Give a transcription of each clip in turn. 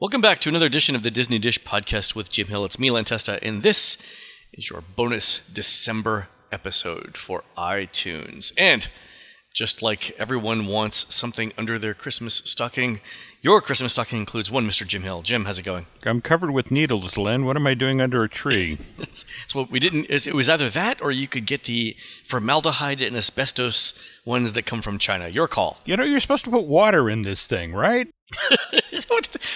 Welcome back to another edition of the Disney Dish podcast with Jim Hill. It's me, Len Testa, and this is your bonus December episode for iTunes. And just like everyone wants something under their Christmas stocking, your Christmas stocking includes one Mr. Jim Hill. Jim, how's it going? I'm covered with needles, Len. What am I doing under a tree? so we didn't. It was either that, or you could get the formaldehyde and asbestos ones that come from China. Your call. You know, you're supposed to put water in this thing, right?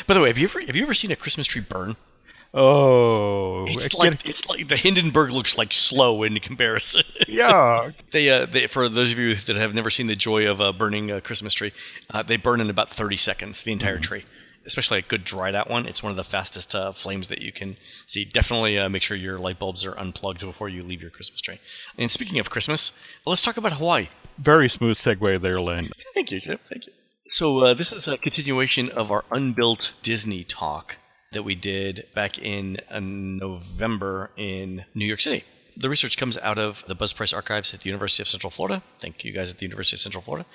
By the way, have you ever have you ever seen a Christmas tree burn? Oh, it's like it's like the Hindenburg looks like slow in comparison. Yeah, they, uh, they for those of you that have never seen the joy of uh, burning a Christmas tree, uh, they burn in about thirty seconds the entire mm-hmm. tree. Especially a good dried out one. It's one of the fastest uh, flames that you can see. Definitely uh, make sure your light bulbs are unplugged before you leave your Christmas tree. And speaking of Christmas, let's talk about Hawaii. Very smooth segue there, Len. Thank you, Jim. Thank you. So uh, this is a continuation of our unbuilt Disney talk that we did back in uh, November in New York City. The research comes out of the Buzz Price Archives at the University of Central Florida. Thank you guys at the University of Central Florida.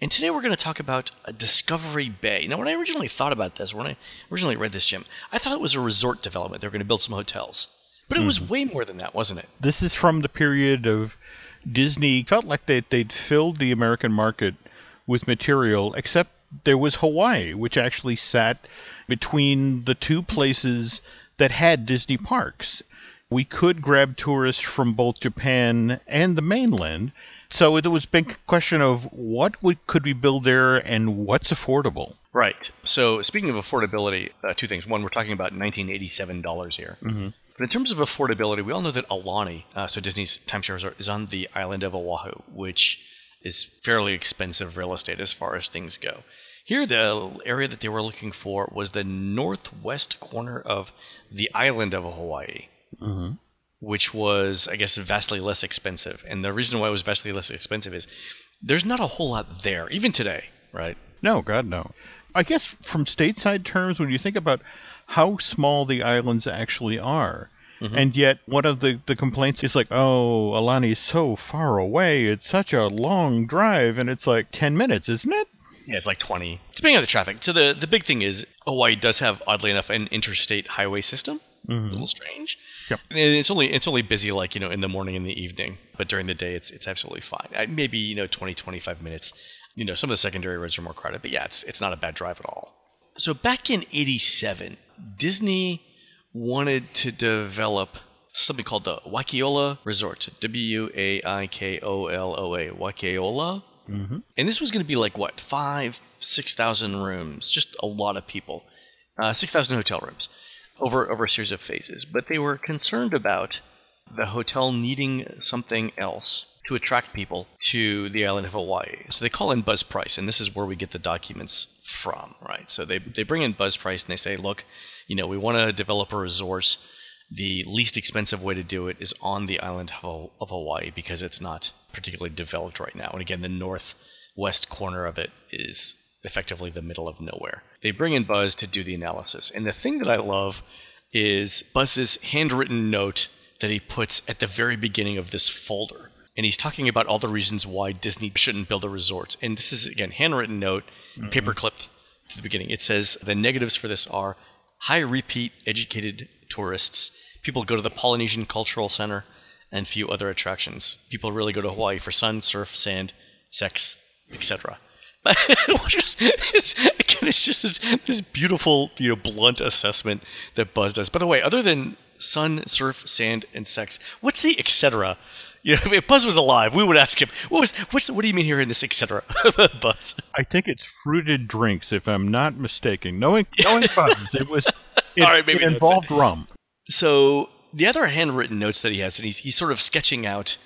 And today we're going to talk about Discovery Bay. Now, when I originally thought about this, when I originally read this, Jim, I thought it was a resort development. They were going to build some hotels. But it mm. was hmm. way more than that, wasn't it? This is from the period of Disney felt like they, they'd filled the American market with material, except there was Hawaii, which actually sat between the two places that had Disney parks. We could grab tourists from both Japan and the mainland. So it was a big question of what we, could we build there and what's affordable. Right. So speaking of affordability, uh, two things. One, we're talking about $1987 here. Mm-hmm. But in terms of affordability, we all know that Aulani, uh, so Disney's timeshare resort, is on the island of Oahu, which is fairly expensive real estate as far as things go. Here, the area that they were looking for was the northwest corner of the island of Hawaii, mm-hmm. which was, I guess, vastly less expensive. And the reason why it was vastly less expensive is there's not a whole lot there, even today, right? No, God, no. I guess from stateside terms, when you think about how small the islands actually are, Mm-hmm. And yet, one of the, the complaints is like, oh, Aulani is so far away. It's such a long drive. And it's like 10 minutes, isn't it? Yeah, it's like 20. Depending on the traffic. So the, the big thing is Hawaii does have, oddly enough, an interstate highway system. Mm-hmm. A little strange. Yep. And it's only it's only busy like, you know, in the morning and the evening. But during the day, it's it's absolutely fine. Maybe, you know, 20, 25 minutes. You know, some of the secondary roads are more crowded. But yeah, it's, it's not a bad drive at all. So back in 87, Disney wanted to develop something called the Waikoloa Resort. W A I K O L O A. Waikoloa Mm-hmm. And this was going to be like what five, six thousand rooms, just a lot of people, uh, six thousand hotel rooms over over a series of phases. But they were concerned about the hotel needing something else to attract people to the island of Hawaii. So they call in Buzz Price, and this is where we get the documents from, right? So they they bring in Buzz Price and they say, look, you know, we want to develop a resort. The least expensive way to do it is on the island of Hawaii because it's not particularly developed right now. And again, the northwest corner of it is effectively the middle of nowhere. They bring in Buzz to do the analysis. And the thing that I love is Buzz's handwritten note that he puts at the very beginning of this folder. And he's talking about all the reasons why Disney shouldn't build a resort. And this is, again, handwritten note, mm-hmm. paper clipped to the beginning. It says the negatives for this are high repeat educated tourists. People go to the Polynesian Cultural Center and few other attractions. People really go to Hawaii for sun, surf, sand, sex, etc. it's, again, it's just this, this beautiful, you know, blunt assessment that Buzz does. By the way, other than sun, surf, sand, and sex, what's the etc.? You know, if Buzz was alive, we would ask him, "What was what's what do you mean here in this etc." Buzz. I think it's fruited drinks, if I'm not mistaken. Knowing knowing Buzz, it was it, All right, maybe it involved rum. So the other handwritten notes that he has, and he's, he's sort of sketching out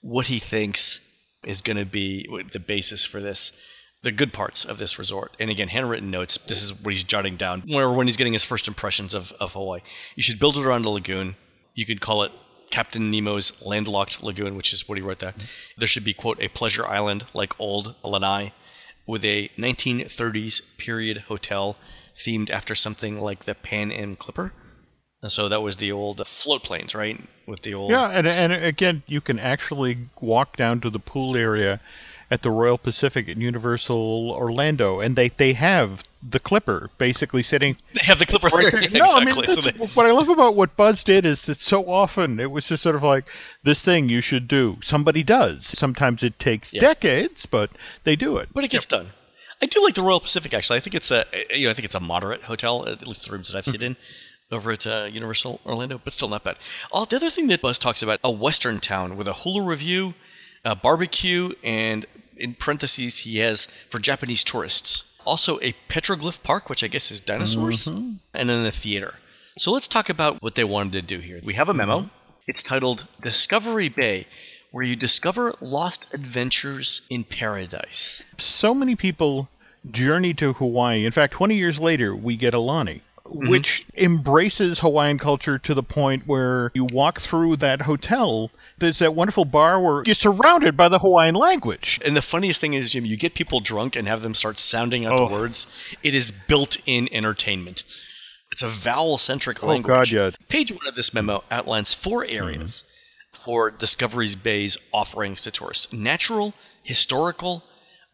what he thinks is going to be the basis for this, the good parts of this resort. And again, handwritten notes. This is what he's jotting down, or when he's getting his first impressions of, of Hawaii. You should build it around a lagoon. You could call it Captain Nemo's landlocked lagoon, which is what he wrote there. There should be quote a pleasure island like old Lanai, with a 1930s period hotel themed after something like the Pan Am Clipper and so that was the old uh, float planes, right? With the old yeah, and and again, you can actually walk down to the pool area at the Royal Pacific at Universal Orlando, and they, they have the Clipper basically sitting. They have the Clipper right there. Yeah, No, I exactly. mean, So they- what I love about what Buzz did is that so often it was just sort of like this thing you should do. Somebody does. Sometimes it takes Yeah. decades, but they do it. but it gets done. I do like the Royal Pacific. Actually, I think it's a you know I think it's a moderate hotel, at least the rooms that I've stayed in over at uh, Universal Orlando, but still not bad. Oh, the other thing that Buzz talks about a Western town with a hula review, a barbecue, and in parentheses he has for Japanese tourists also a petroglyph park, which I guess is dinosaurs, and then a theater. So let's talk about what they wanted to do here. We have a memo. It's titled Discovery Bay, where you discover lost adventures in paradise. so many people journey to Hawaii. In fact, 20 years later, we get Aulani, Mm-hmm. which embraces Hawaiian culture to the point where you walk through that hotel. There's that wonderful bar where you're surrounded by the Hawaiian language. And the funniest thing is, Jim, you get people drunk and have them start sounding out Oh. the words. It is built-in entertainment. It's a vowel-centric oh, language. God, yeah. Page one of this memo outlines four areas mm-hmm. for Discovery's Bay's offerings to tourists: natural, historical,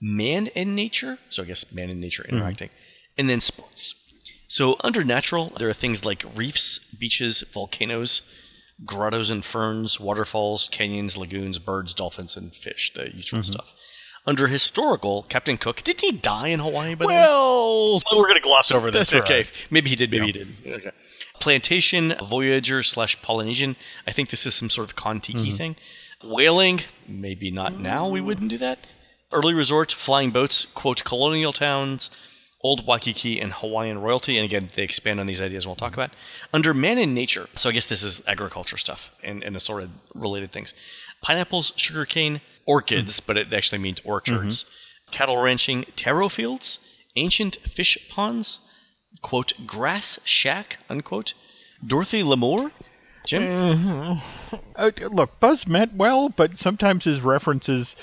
man and nature. So I guess man and nature mm-hmm. interacting, and then sports. So under natural, there are things like reefs, beaches, volcanoes, grottos and ferns, waterfalls, canyons, lagoons, birds, dolphins, and fish, the usual stuff. Under historical, Captain Cook, didn't he die in Hawaii, by the way? Well, Well, we're going to gloss over this. Okay. right. Maybe he did, maybe he didn't. Okay. Plantation, Voyager slash Polynesian. I think this is some sort of Kon-Tiki Mm-hmm. thing. Whaling, maybe not now, we wouldn't do that. Early resort, flying boats, quote, colonial towns, old Waikiki, and Hawaiian royalty. And again, they expand on these ideas we'll talk about. Under man and nature, so I guess this is agriculture stuff and, and assorted related things. Pineapples, sugarcane, orchids, mm-hmm. but it actually means orchards. Mm-hmm. Cattle ranching, taro fields, ancient fish ponds, quote, grass shack, unquote. Dorothy Lamour? Jim? Mm-hmm. uh, look, Buzz meant well, but sometimes his references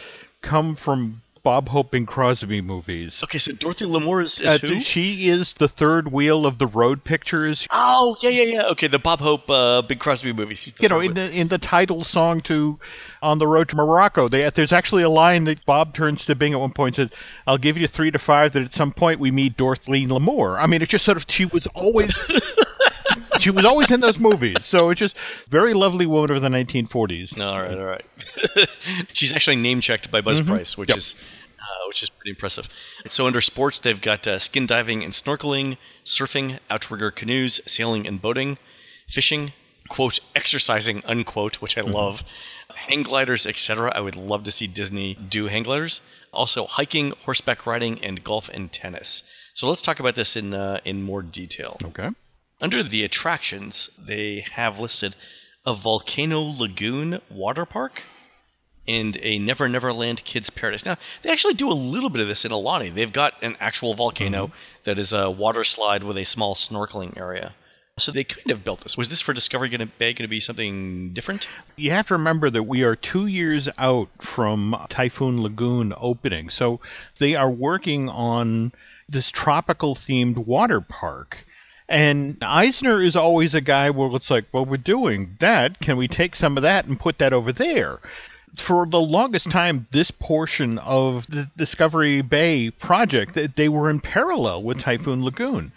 come from Bob Hope and Crosby movies. Okay, so Dorothy Lamour is, is Uh, who? she is the third wheel of the road pictures. Oh, yeah, yeah, yeah. Okay, the Bob Hope, uh, Bing Crosby movies. You know, in the in the title song to "On the Road to Morocco," they, there's actually a line that Bob turns to Bing at one point and says, "I'll give you three to five that at some point we meet Dorothy Lamour." I mean, it's just sort of she was always she was always in those movies, so it's just very lovely woman of the 1940s. all right, all right. She's actually name checked by Mm-hmm. Buzz Price, which is uh, which is pretty impressive. So under sports, they've got uh, skin diving and snorkeling, surfing, outrigger canoes, sailing and boating, fishing, quote exercising unquote, which I Mm-hmm. love, hang gliders, etc. I would love to see Disney do hang gliders. Also hiking, horseback riding, and golf and tennis. So let's talk about this in uh, in more detail. Okay. Under the attractions, they have listed a Volcano Lagoon water park and a Never Never Land Kids Paradise. Now, they actually do a little bit of this in Aulani. They've got an actual volcano mm-hmm. that is a water slide with a small snorkeling area. So they kind of built this. Was this for Discovery gonna, Bay going to be something different? You have to remember that we are two years out from Typhoon Lagoon opening, so they are working on this tropical themed water park. And Eisner is always a guy where it's like, well, we're doing that. Can we take some of that and put that over there? For the longest time, this portion of the Discovery Bay project, they were in parallel with Typhoon Lagoon.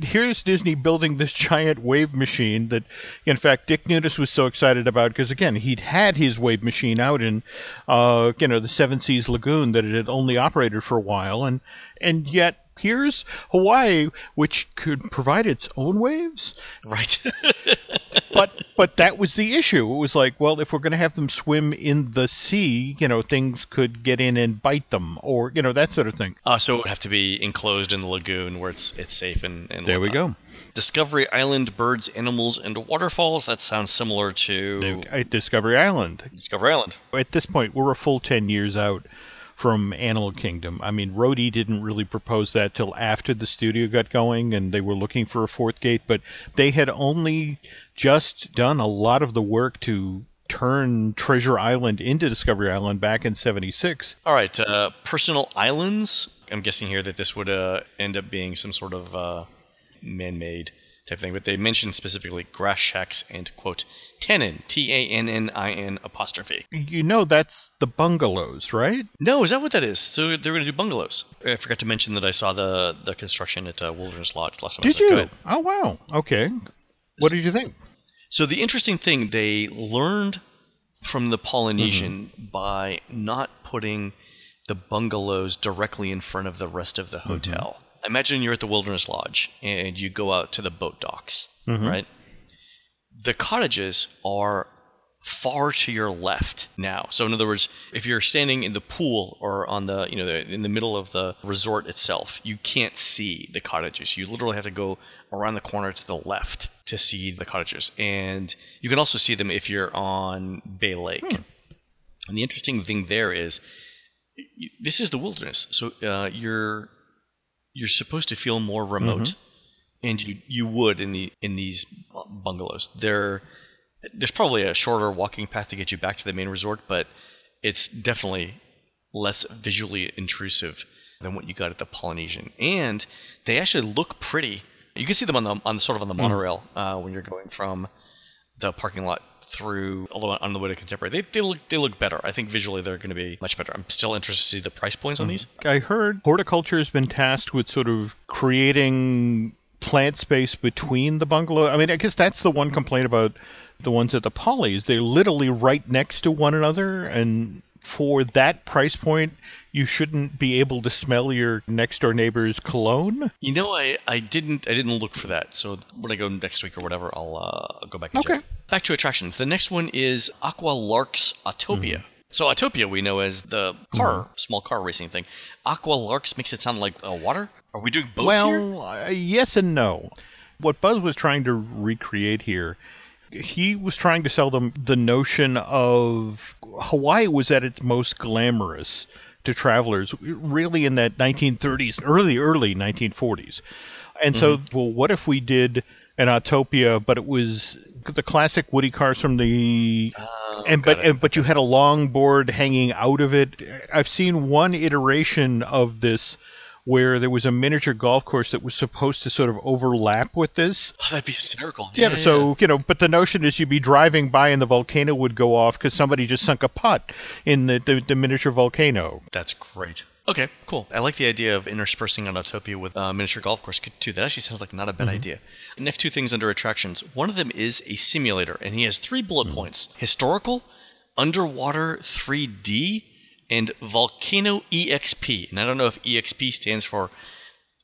Here's Disney building this giant wave machine that, in fact, Dick Nunis was so excited about because again he'd had his wave machine out in, uh, you know, the Seven Seas Lagoon that it had only operated for a while, and and yet here's Hawaii, which could provide its own waves. Right. But but that was the issue. It was like, well, if we're going to have them swim in the sea, you know, things could get in and bite them, or you know, that sort of thing. uh, so it would have to be enclosed in the lagoon where it's it's safe and, and There we go. Discovery Island, birds, animals, and waterfalls. That sounds similar to Discovery Island, Discovery Island. at this point, we're a full 10 years out from Animal Kingdom. I mean, Rohde didn't really propose that till after the studio got going and they were looking for a fourth gate, but they had only just done a lot of the work to turn Treasure Island into Discovery Island back in 76. All right, uh, personal islands. I'm guessing here that this would uh, end up being some sort of uh, man-made type thing. But they mentioned specifically grass shacks and quote tannin, T A N N I N apostrophe. You know that's the bungalows, right? No, is that what that is? So they're going to do bungalows. I forgot to mention that I saw the the construction at uh, Wilderness Lodge last time. Did you? Oh wow. Okay. What did you think? So the interesting thing they learned from the Polynesian mm-hmm. by not putting the bungalows directly in front of the rest of the mm-hmm. hotel. Mm-hmm. Imagine you're at the Wilderness Lodge and you go out to the boat docks, mm-hmm. right? The cottages are far to your left now. So in other words, if you're standing in the pool or on the, you know, the, in the middle of the resort itself, you can't see the cottages. You literally have to go around the corner to the left to see the cottages. And you can also see them if you're on Bay Lake. Hmm. And the interesting thing there is this is the wilderness. So uh, you're you're supposed to feel more remote. Mm-hmm. And you, you would in the in these bungalows. They're there's probably a shorter walking path to get you back to the main resort, but it's definitely less visually intrusive than what you got at the Polynesian. And they actually look pretty. You can see them on the on sort of on the hmm. monorail uh, when you're going from the parking lot through although on the way to Contemporary. They, they look they look better. I think visually they're going to be much better. I'm still interested to see the price points on hmm. these. I heard horticulture has been tasked with sort of creating plant space between the bungalow. I mean, I guess that's the one complaint about the ones at the Polys. They're literally right next to one another, and for that price point, you shouldn't be able to smell your next door neighbor's cologne. You know, I, I didn't I didn't look for that. So when I go next week or whatever, I'll, uh, I'll go back. And okay. Check. Back to attractions. The next one is Aqua Larks Autopia. Mm. So Autopia we know as the car, mm. small car racing thing. Aqua Larks makes it sound like uh, water. Are we doing boats well, here? Well, uh, yes and no. What Buzz was trying to recreate here he was trying to sell them the notion of Hawaii was at its most glamorous to travelers, really in that 1930s, early, early 1940s. And mm-hmm. so, well, what if we did an Autopia, but it was the classic Woody cars from the oh, and but and, but you had a long board hanging out of it. I've seen one iteration of this where there was a miniature golf course that was supposed to sort of overlap with this. Oh, that'd be hysterical. Yeah, yeah so, yeah. you know, but the notion is you'd be driving by and the volcano would go off because somebody just sunk a putt in the, the, the, miniature volcano. That's great. Okay, cool. I like the idea of interspersing an Autopia with a miniature golf course too. That actually sounds like not a bad mm-hmm. idea. Next two things under attractions. One of them is a simulator, and he has three bullet mm-hmm. points: historical, underwater 3D, and Volcano EXP. And I don't know if EXP stands for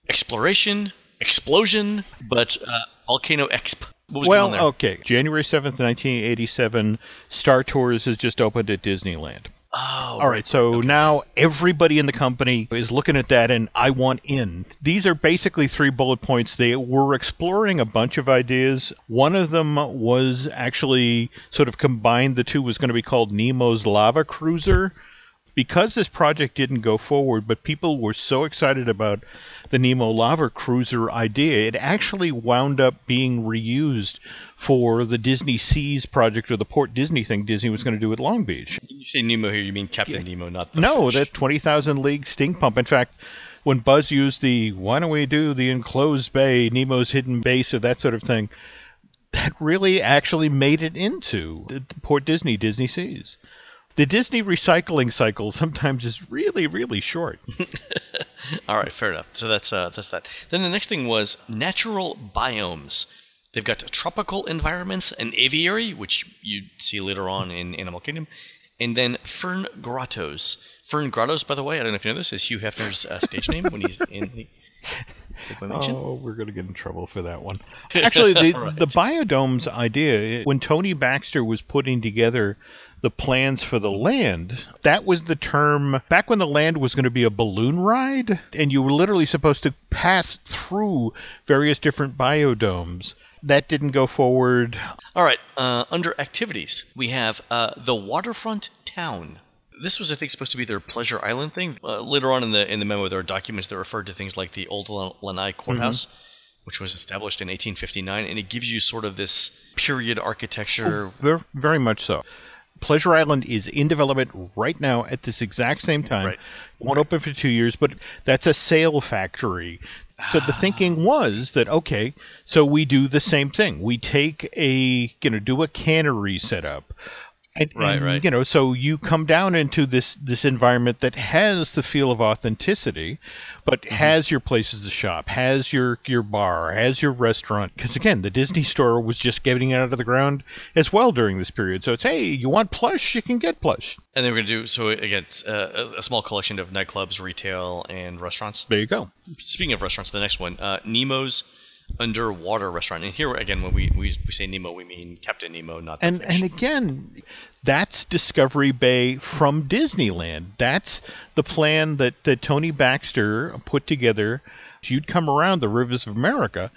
exploration, explosion, but uh, Volcano Exp. well, okay. January 7th, 1987, Star Tours has just opened at Disneyland. Oh, All right, so okay. now everybody in the company is looking at that and I want in. These are basically three bullet points. They were exploring a bunch of ideas. One of them was actually sort of combined, the two was going to be called Nemo's Lava Cruiser because this project didn't go forward, but people were so excited about the Nemo Lava Cruiser idea, it actually wound up being reused for the Disney Seas project or the Port Disney thing Disney was going to do at Long Beach. You say Nemo here, you mean Captain yeah. Nemo, not the No, fish. that 20,000 League stink Pump. In fact, when Buzz used the why don't we do the enclosed bay, Nemo's hidden base, or that sort of thing, that really actually made it into Port Disney, Disney Seas the Disney recycling cycle sometimes is really, really short. All right, fair enough. So that's uh, that's that. Then the next thing was natural biomes. They've got tropical environments, an aviary, which you see later on in Animal Kingdom, and then fern grottos. Fern grottos, by the way, I don't know if you know this, is Hugh Hefner's uh, stage name when he's in the. Oh, we're going to get in trouble for that one. Actually, the, right. the biodomes idea, when Tony Baxter was putting together the plans for the land. That was the term back when the land was going to be a balloon ride, and you were literally supposed to pass through various different biodomes. That didn't go forward. All right, uh, under activities, we have uh, the waterfront town. This was, I think, supposed to be their Pleasure Island thing. Uh, later on in the in the memo, there are documents that referred to things like the Old Lahaina Courthouse. Mm-hmm which was established in 1859, and it gives you sort of this period architecture. Oh, very, very much so Pleasure Island is in development right now at this exact same time. Right. Won't open for two years, but that's a sail factory. So the ah. thinking was that okay, so we do the same thing. We take a you know do a cannery setup. And, Right, and, right. You know, so you come down into this this environment that has the feel of authenticity, but Mm-hmm. has your places to shop, has your your bar, has your restaurant. Because again, the Disney Store was just getting out of the ground as well during this period. So it's hey, you want plush, you can get plush. And then we're gonna do so again. Uh, a a small collection of nightclubs, retail, and restaurants. There you go. Speaking of restaurants, the next one, uh, Nemo's underwater restaurant. And here again, when we, we, we say Nemo, we mean Captain Nemo, not the and fish. and again that's discovery bay from disneyland. That's the plan that that tony baxter put together. You'd come around the rivers of america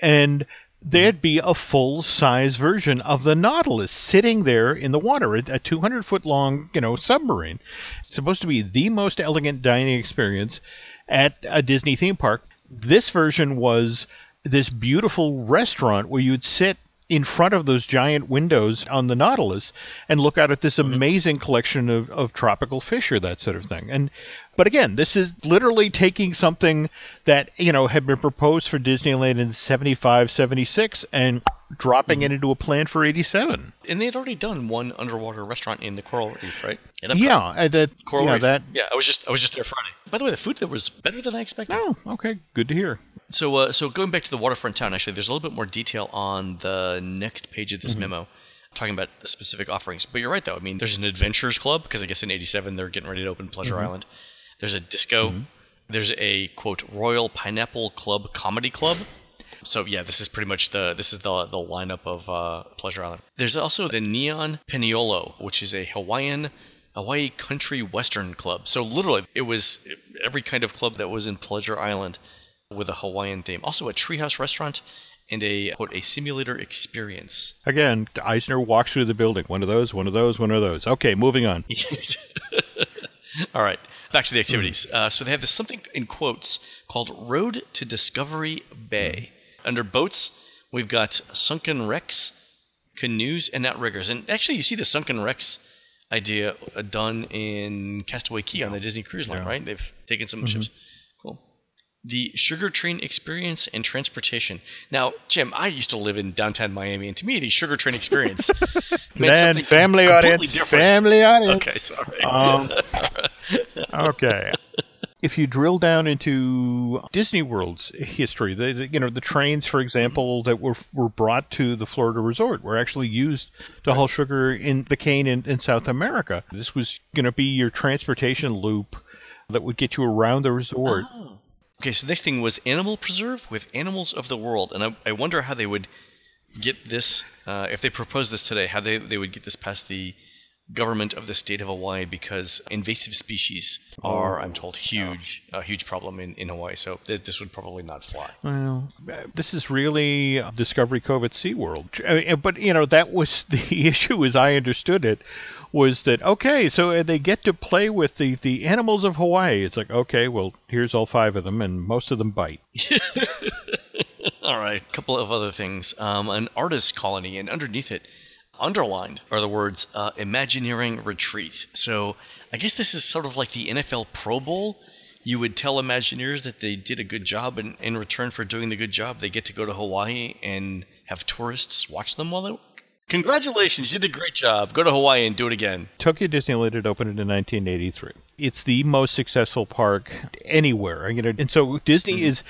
and there'd be a full size version of the nautilus sitting there in the water a 200 foot long you know submarine. It's supposed to be the most elegant dining experience at a disney theme park. This version was this beautiful restaurant where you'd sit in front of those giant windows on the Nautilus and look out at this mm-hmm. amazing collection of, of tropical fish or that sort of thing. And but again, this is literally taking something that, you know, had been proposed for Disneyland in 75, 76 and dropping it into a plan for 87. and they had already done one underwater restaurant in the Coral Reef, right? Yeah, uh, that, Coral yeah, Reef. that. Yeah, I was just I was just there Friday. By the way, the food there was better than I expected. Oh, okay, good to hear. So, uh, so going back to the waterfront town, actually, there's a little bit more detail on the next page of this memo, talking about the specific offerings. But you're right, though. I mean, there's an adventures club because I guess in '87 they're getting ready to open Pleasure Island. There's a disco. There's a quote Royal Pineapple Club Comedy Club. So yeah, this is pretty much the this is the the lineup of uh, Pleasure Island. There's also the Neon Paniolo, which is a Hawaiian Hawaii country western club. So literally, it was every kind of club that was in Pleasure Island with a Hawaiian theme. Also, a treehouse restaurant and a quote a simulator experience. Again, Eisner walks through the building. One of those, one of those, one of those. Okay, moving on. All right, back to the activities. Uh, so they have this something in quotes called Road to Discovery Bay. Under boats, we've got sunken wrecks, canoes, and outriggers. And actually, you see the sunken wrecks idea uh, done in Castaway Cay on the Disney Cruise Line, right? They've taken some ships. Cool. The Sugar Train Experience and Transportation. Now, Jim, I used to live in downtown Miami, and to me, the Sugar Train Experience meant Then something family completely audience. different. Family audience. Okay, sorry. Um, okay. If you drill down into Disney World's history, the, the- you know the trains, for example, that were were brought to the Florida resort were actually used to haul sugar in the cane in, in South America. This was going to be your transportation loop that would get you around the resort. Okay, so next thing was Animal Preserve with Animals of the World, and I, I wonder how they would get this uh, if they proposed this today. How they they would get this past the government of the state of Hawaii because invasive species are, I'm told, huge a huge problem in, in Hawaii. So th- this would probably not fly. Well, this is really Discovery Cove at SeaWorld. But, you know, that was the issue as I understood it was that, okay, so uh, they get to play with the, the animals of Hawaii. It's like, okay, well, here's all five of them, and most of them bite. All right, a couple of other things. Um, an artist colony, and underneath it, underlined are the words uh, Imagineering Retreat. So I guess this is sort of like the NFL Pro Bowl. You would tell Imagineers that they did a good job, and in return for doing the good job, they get to go to Hawaii and have tourists watch them while they work. Congratulations, you did a great job. Go to Hawaii and do it again. Tokyo Disneyland had opened in 1983. It's the most successful park anywhere. You know, and so Disney is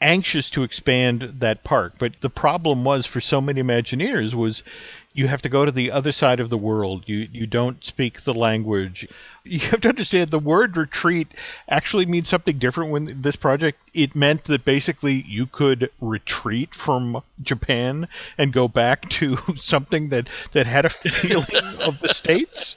anxious to expand that park. But the problem was for so many Imagineers was you have to go to the other side of the world. You you don't speak the language. You have to understand the word retreat actually means something different when this project it meant that basically you could retreat from Japan and go back to something that that had a feeling of the states.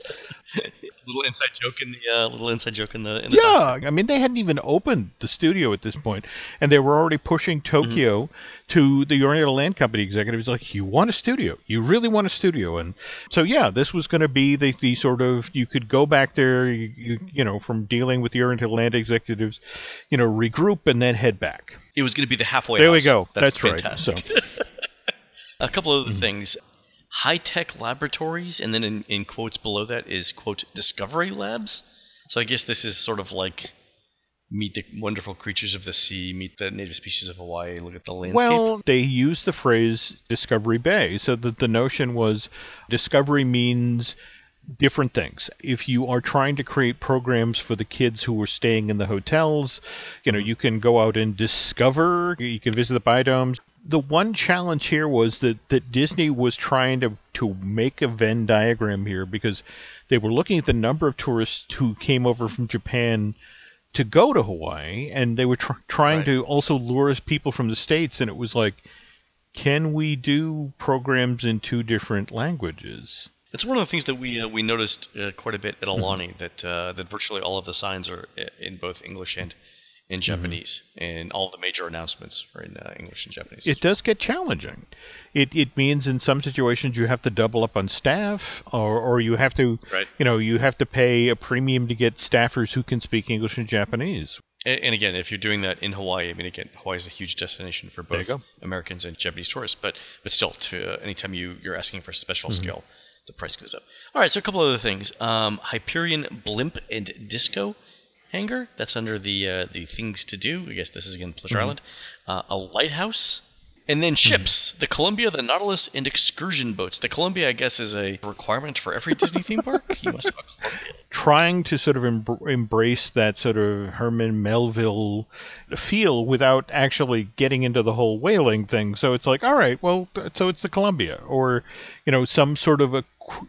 Little inside joke in the uh, little inside joke in the in the. Yeah, I mean they hadn't even opened the studio at this point, and they were already pushing Tokyo to the Oriental Land Company executives like, "You want a studio? You really want a studio?" And so yeah, this was going to be the, the sort of you could go back there, you, you you know, from dealing with the Oriental Land executives, you know, regroup and then head back. It was going to be the halfway. There we go. That's, That's, right. So A couple of other things. High tech laboratories, and then in, in quotes below that is quote discovery labs. So I guess this is sort of like meet the wonderful creatures of the sea, meet the native species of Hawaii, look at the landscape. Well, they use the phrase Discovery Bay, so that the notion was discovery means different things. If you are trying to create programs for the kids who are staying in the hotels, you know, mm-hmm. you can go out and discover, you can visit the biodomes. The one challenge here was that, that Disney was trying to, to make a Venn diagram here because they were looking at the number of tourists who came over from Japan to go to Hawaii, and they were tr- trying right. to also lure people from the states. And it was like, can we do programs in two different languages? It's one of the things that we uh, we noticed uh, quite a bit at mm-hmm. Mm-hmm. that uh, that virtually all of the signs are uh, in both English and in mm-hmm. Japanese, mm-hmm. and all the major announcements are in uh, English and Japanese. It does get challenging. It it means in some situations you have to double up on staff, or or you have to right. you know you have to pay a premium to get staffers who can speak English and Japanese. And, and again, if you're doing that in Hawaii, I mean, again, Hawaii is a huge destination for both Americans and Japanese tourists. But but still, to uh, anytime you you're asking for special mm-hmm. skill the price goes up. All right, so a couple other things. Um, Hyperion Blimp and Disco hangar. That's under the uh, the things to do. I guess this is again Pleasure mm-hmm. Island. Uh, a lighthouse. And then ships, mm-hmm. the Columbia, the Nautilus, and excursion boats. The Columbia, I guess, is a requirement for every Disney theme park. You must have a Columbia. Trying to sort of em- embrace that sort of Herman Melville feel without actually getting into the whole whaling thing. So it's like, all right, well, so it's the Columbia, or you know, some sort of a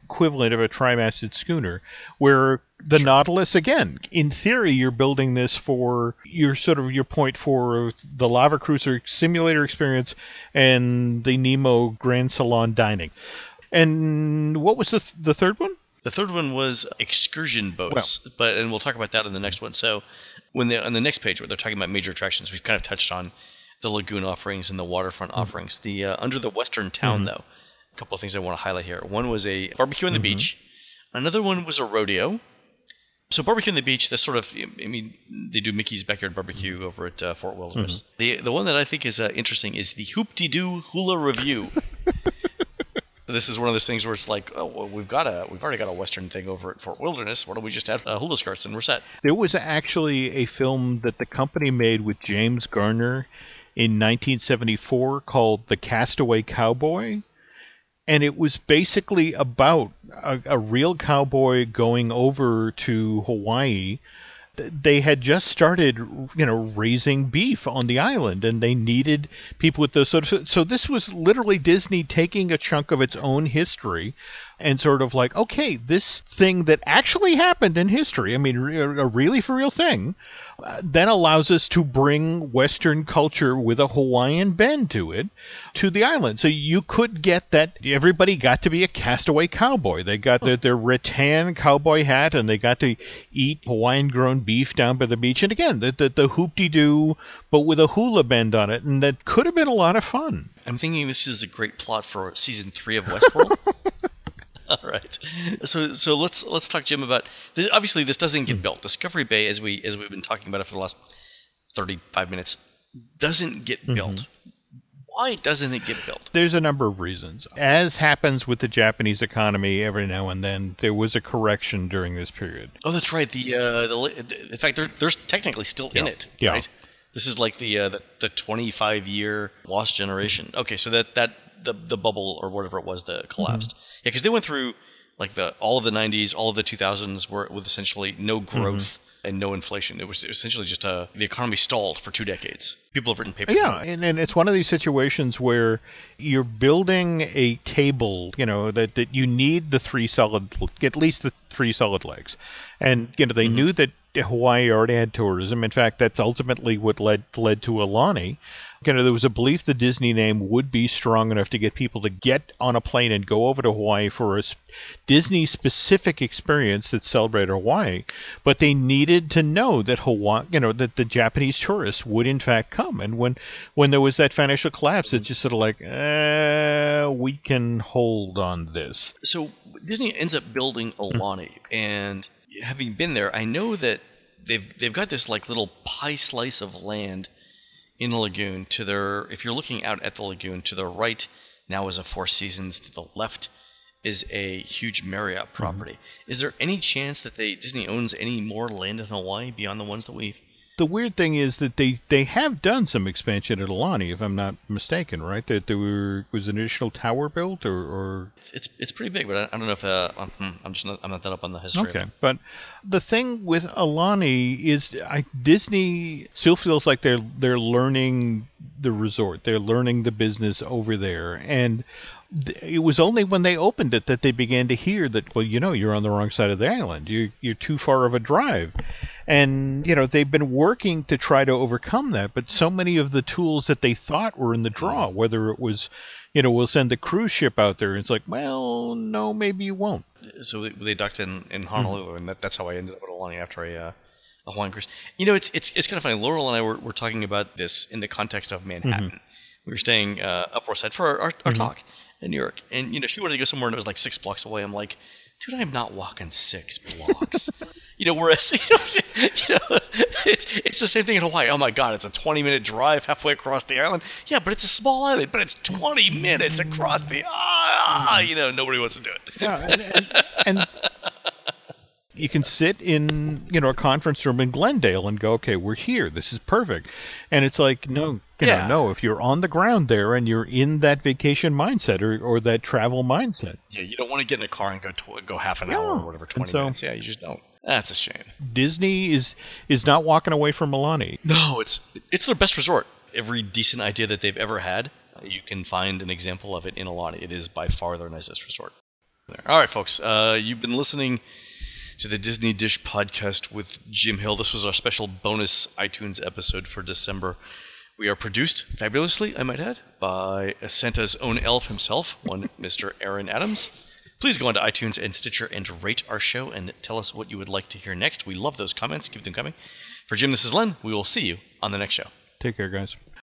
equivalent of a trimasted schooner, where the sure. Nautilus, again, in theory, you're building this for your sort of your point for the Lava Cruiser simulator experience and the Nemo Grand Salon dining. And what was the th- the third one? The third one was excursion boats, well, but and we'll talk about that in the next one. So when they on the next page where they're talking about major attractions, we've kind of touched on the lagoon offerings and the waterfront mm-hmm. offerings. The uh, under the western town mm-hmm. though, a couple of things I want to highlight here. One was a barbecue on the mm-hmm. beach. Another one was a rodeo. So barbecue on the beach. That's sort of. I mean, they do Mickey's Backyard Barbecue mm-hmm. over at uh, Fort Wilderness. Mm-hmm. The the one that I think is uh, interesting is the Hoop-Dee-Doo Hula Review. this is one of those things where it's like, oh, well, we've got a, we've already got a Western thing over at Fort Wilderness. Why don't we just add uh, hula skirts and we're set? There was actually a film that the company made with James Garner in 1974 called The Castaway Cowboy and it was basically about a, a, real cowboy going over to Hawaii. They had just started, you know, raising beef on the island, and they needed people with those sort of. So this was literally Disney taking a chunk of its own history, and sort of like, okay, this thing that actually happened in history. I mean, a really for real thing uh, then allows us to bring Western culture with a Hawaiian bend to it to the island. So you could get that everybody got to be a castaway cowboy. They got their, their rattan cowboy hat and they got to eat Hawaiian grown beef down by the beach. And again, the, the, the hoop-dee-doo, but with a hula bend on it. And that could have been a lot of fun. I'm thinking this is a great plot for season three of Westworld. All right. So so let's let's talk, Jim, about this, obviously this doesn't get built. Discovery Bay, as we as we've been talking about it for the last thirty five minutes, doesn't get mm-hmm. built. Why doesn't it get built? There's a number of reasons. As happens with the Japanese economy, every now and then there was a correction during this period. Oh, that's right. The, uh, the in fact, there's technically still yeah. in it. Yeah. Right? This is like the uh, the, the 25 year lost generation. Okay, so that that the the bubble or whatever it was that collapsed. Mm-hmm. Yeah, because they went through like the all of the 90s, all of the 2000s were with essentially no mm-hmm. growth. Mm-hmm. And no inflation. It was essentially just a uh, the economy stalled for two decades. People have written papers. Yeah, and, and it's one of these situations where you're building a table. You know that, that you need the three solid, at least the three solid legs, and you know they mm-hmm. knew that Hawaii already had tourism. In fact, that's ultimately what led led to Aulani you know, there was a belief the Disney name would be strong enough to get people to get on a plane and go over to Hawaii for a Disney specific experience that celebrated Hawaii, but they needed to know that Hawaii, you know, that the Japanese tourists would in fact come. And when when there was that financial collapse, it's just sort of like, eh, we can hold on this. So Disney ends up building mm-hmm. Aulani, mm-hmm. and having been there, I know that they've they've got this like little pie slice of land in the lagoon to their if you're looking out at the lagoon to the right now is a Four Seasons. To the left is a huge Marriott mm-hmm. property. Is there any chance that they Disney owns any more land in Hawaii beyond the ones that we've the weird thing is that they, they have done some expansion at Aulani, if I'm not mistaken, right? That there were, was an additional tower built, or, or... It's, it's, it's pretty big, but I, I don't know if uh, I'm, hmm, I'm just not, I'm not that up on the history. Okay, but the thing with Aulani is, I, Disney still feels like they're they're learning the resort, they're learning the business over there, and it was only when they opened it that they began to hear that well you know you're on the wrong side of the island. You you're too far of a drive and you know they've been working to try to overcome that but so many of the tools that they thought were in the draw whether it was you know we'll send a cruise ship out there it's like well no maybe you won't so they ducked in in honolulu mm-hmm. and that, that's how i ended up with Aulani after a uh, a Hawaiian cruise. You know, it's it's it's kind of funny. Laurel and I were, were talking about this in the context of Manhattan. Mm-hmm. We were staying uh, Upper Side for our, our, our mm-hmm. talk, in New York. And you know, she wanted to go somewhere and it was like six blocks away. I'm like, dude, I'm not walking six blocks. you know, whereas you know, you know, it's it's the same thing in Hawaii. Oh my God, it's a 20 minute drive halfway across the island. Yeah, but it's a small island. But it's 20 minutes across the ah. You know, nobody wants to do it. Yeah, and, and, and you can sit in you know a conference room in Glendale and go, okay, we're here. This is perfect. And it's like, no, you yeah. know, no. If you're on the ground there and you're in that vacation mindset or, or that travel mindset, yeah, you don't want to get in a car and go to, go half an yeah. hour or whatever, twenty so, minutes. Yeah, you just don't. That's a shame. Disney is is not walking away from Aulani. No, it's it's their best resort. Every decent idea that they've ever had, you can find an example of it in Aulani. It is by far their nicest resort. All right, folks, uh, you've been listening to the Disney Dish podcast with Jim Hill. This was our special bonus iTunes episode for December. We are produced fabulously, I might add, by Santa's own elf himself, one Mr. Aaron Adams. Please go on to iTunes and Stitcher and rate our show and tell us what you would like to hear next. We love those comments. Keep them coming. For Jim, this is Len. We will see you on the next show. Take care, guys.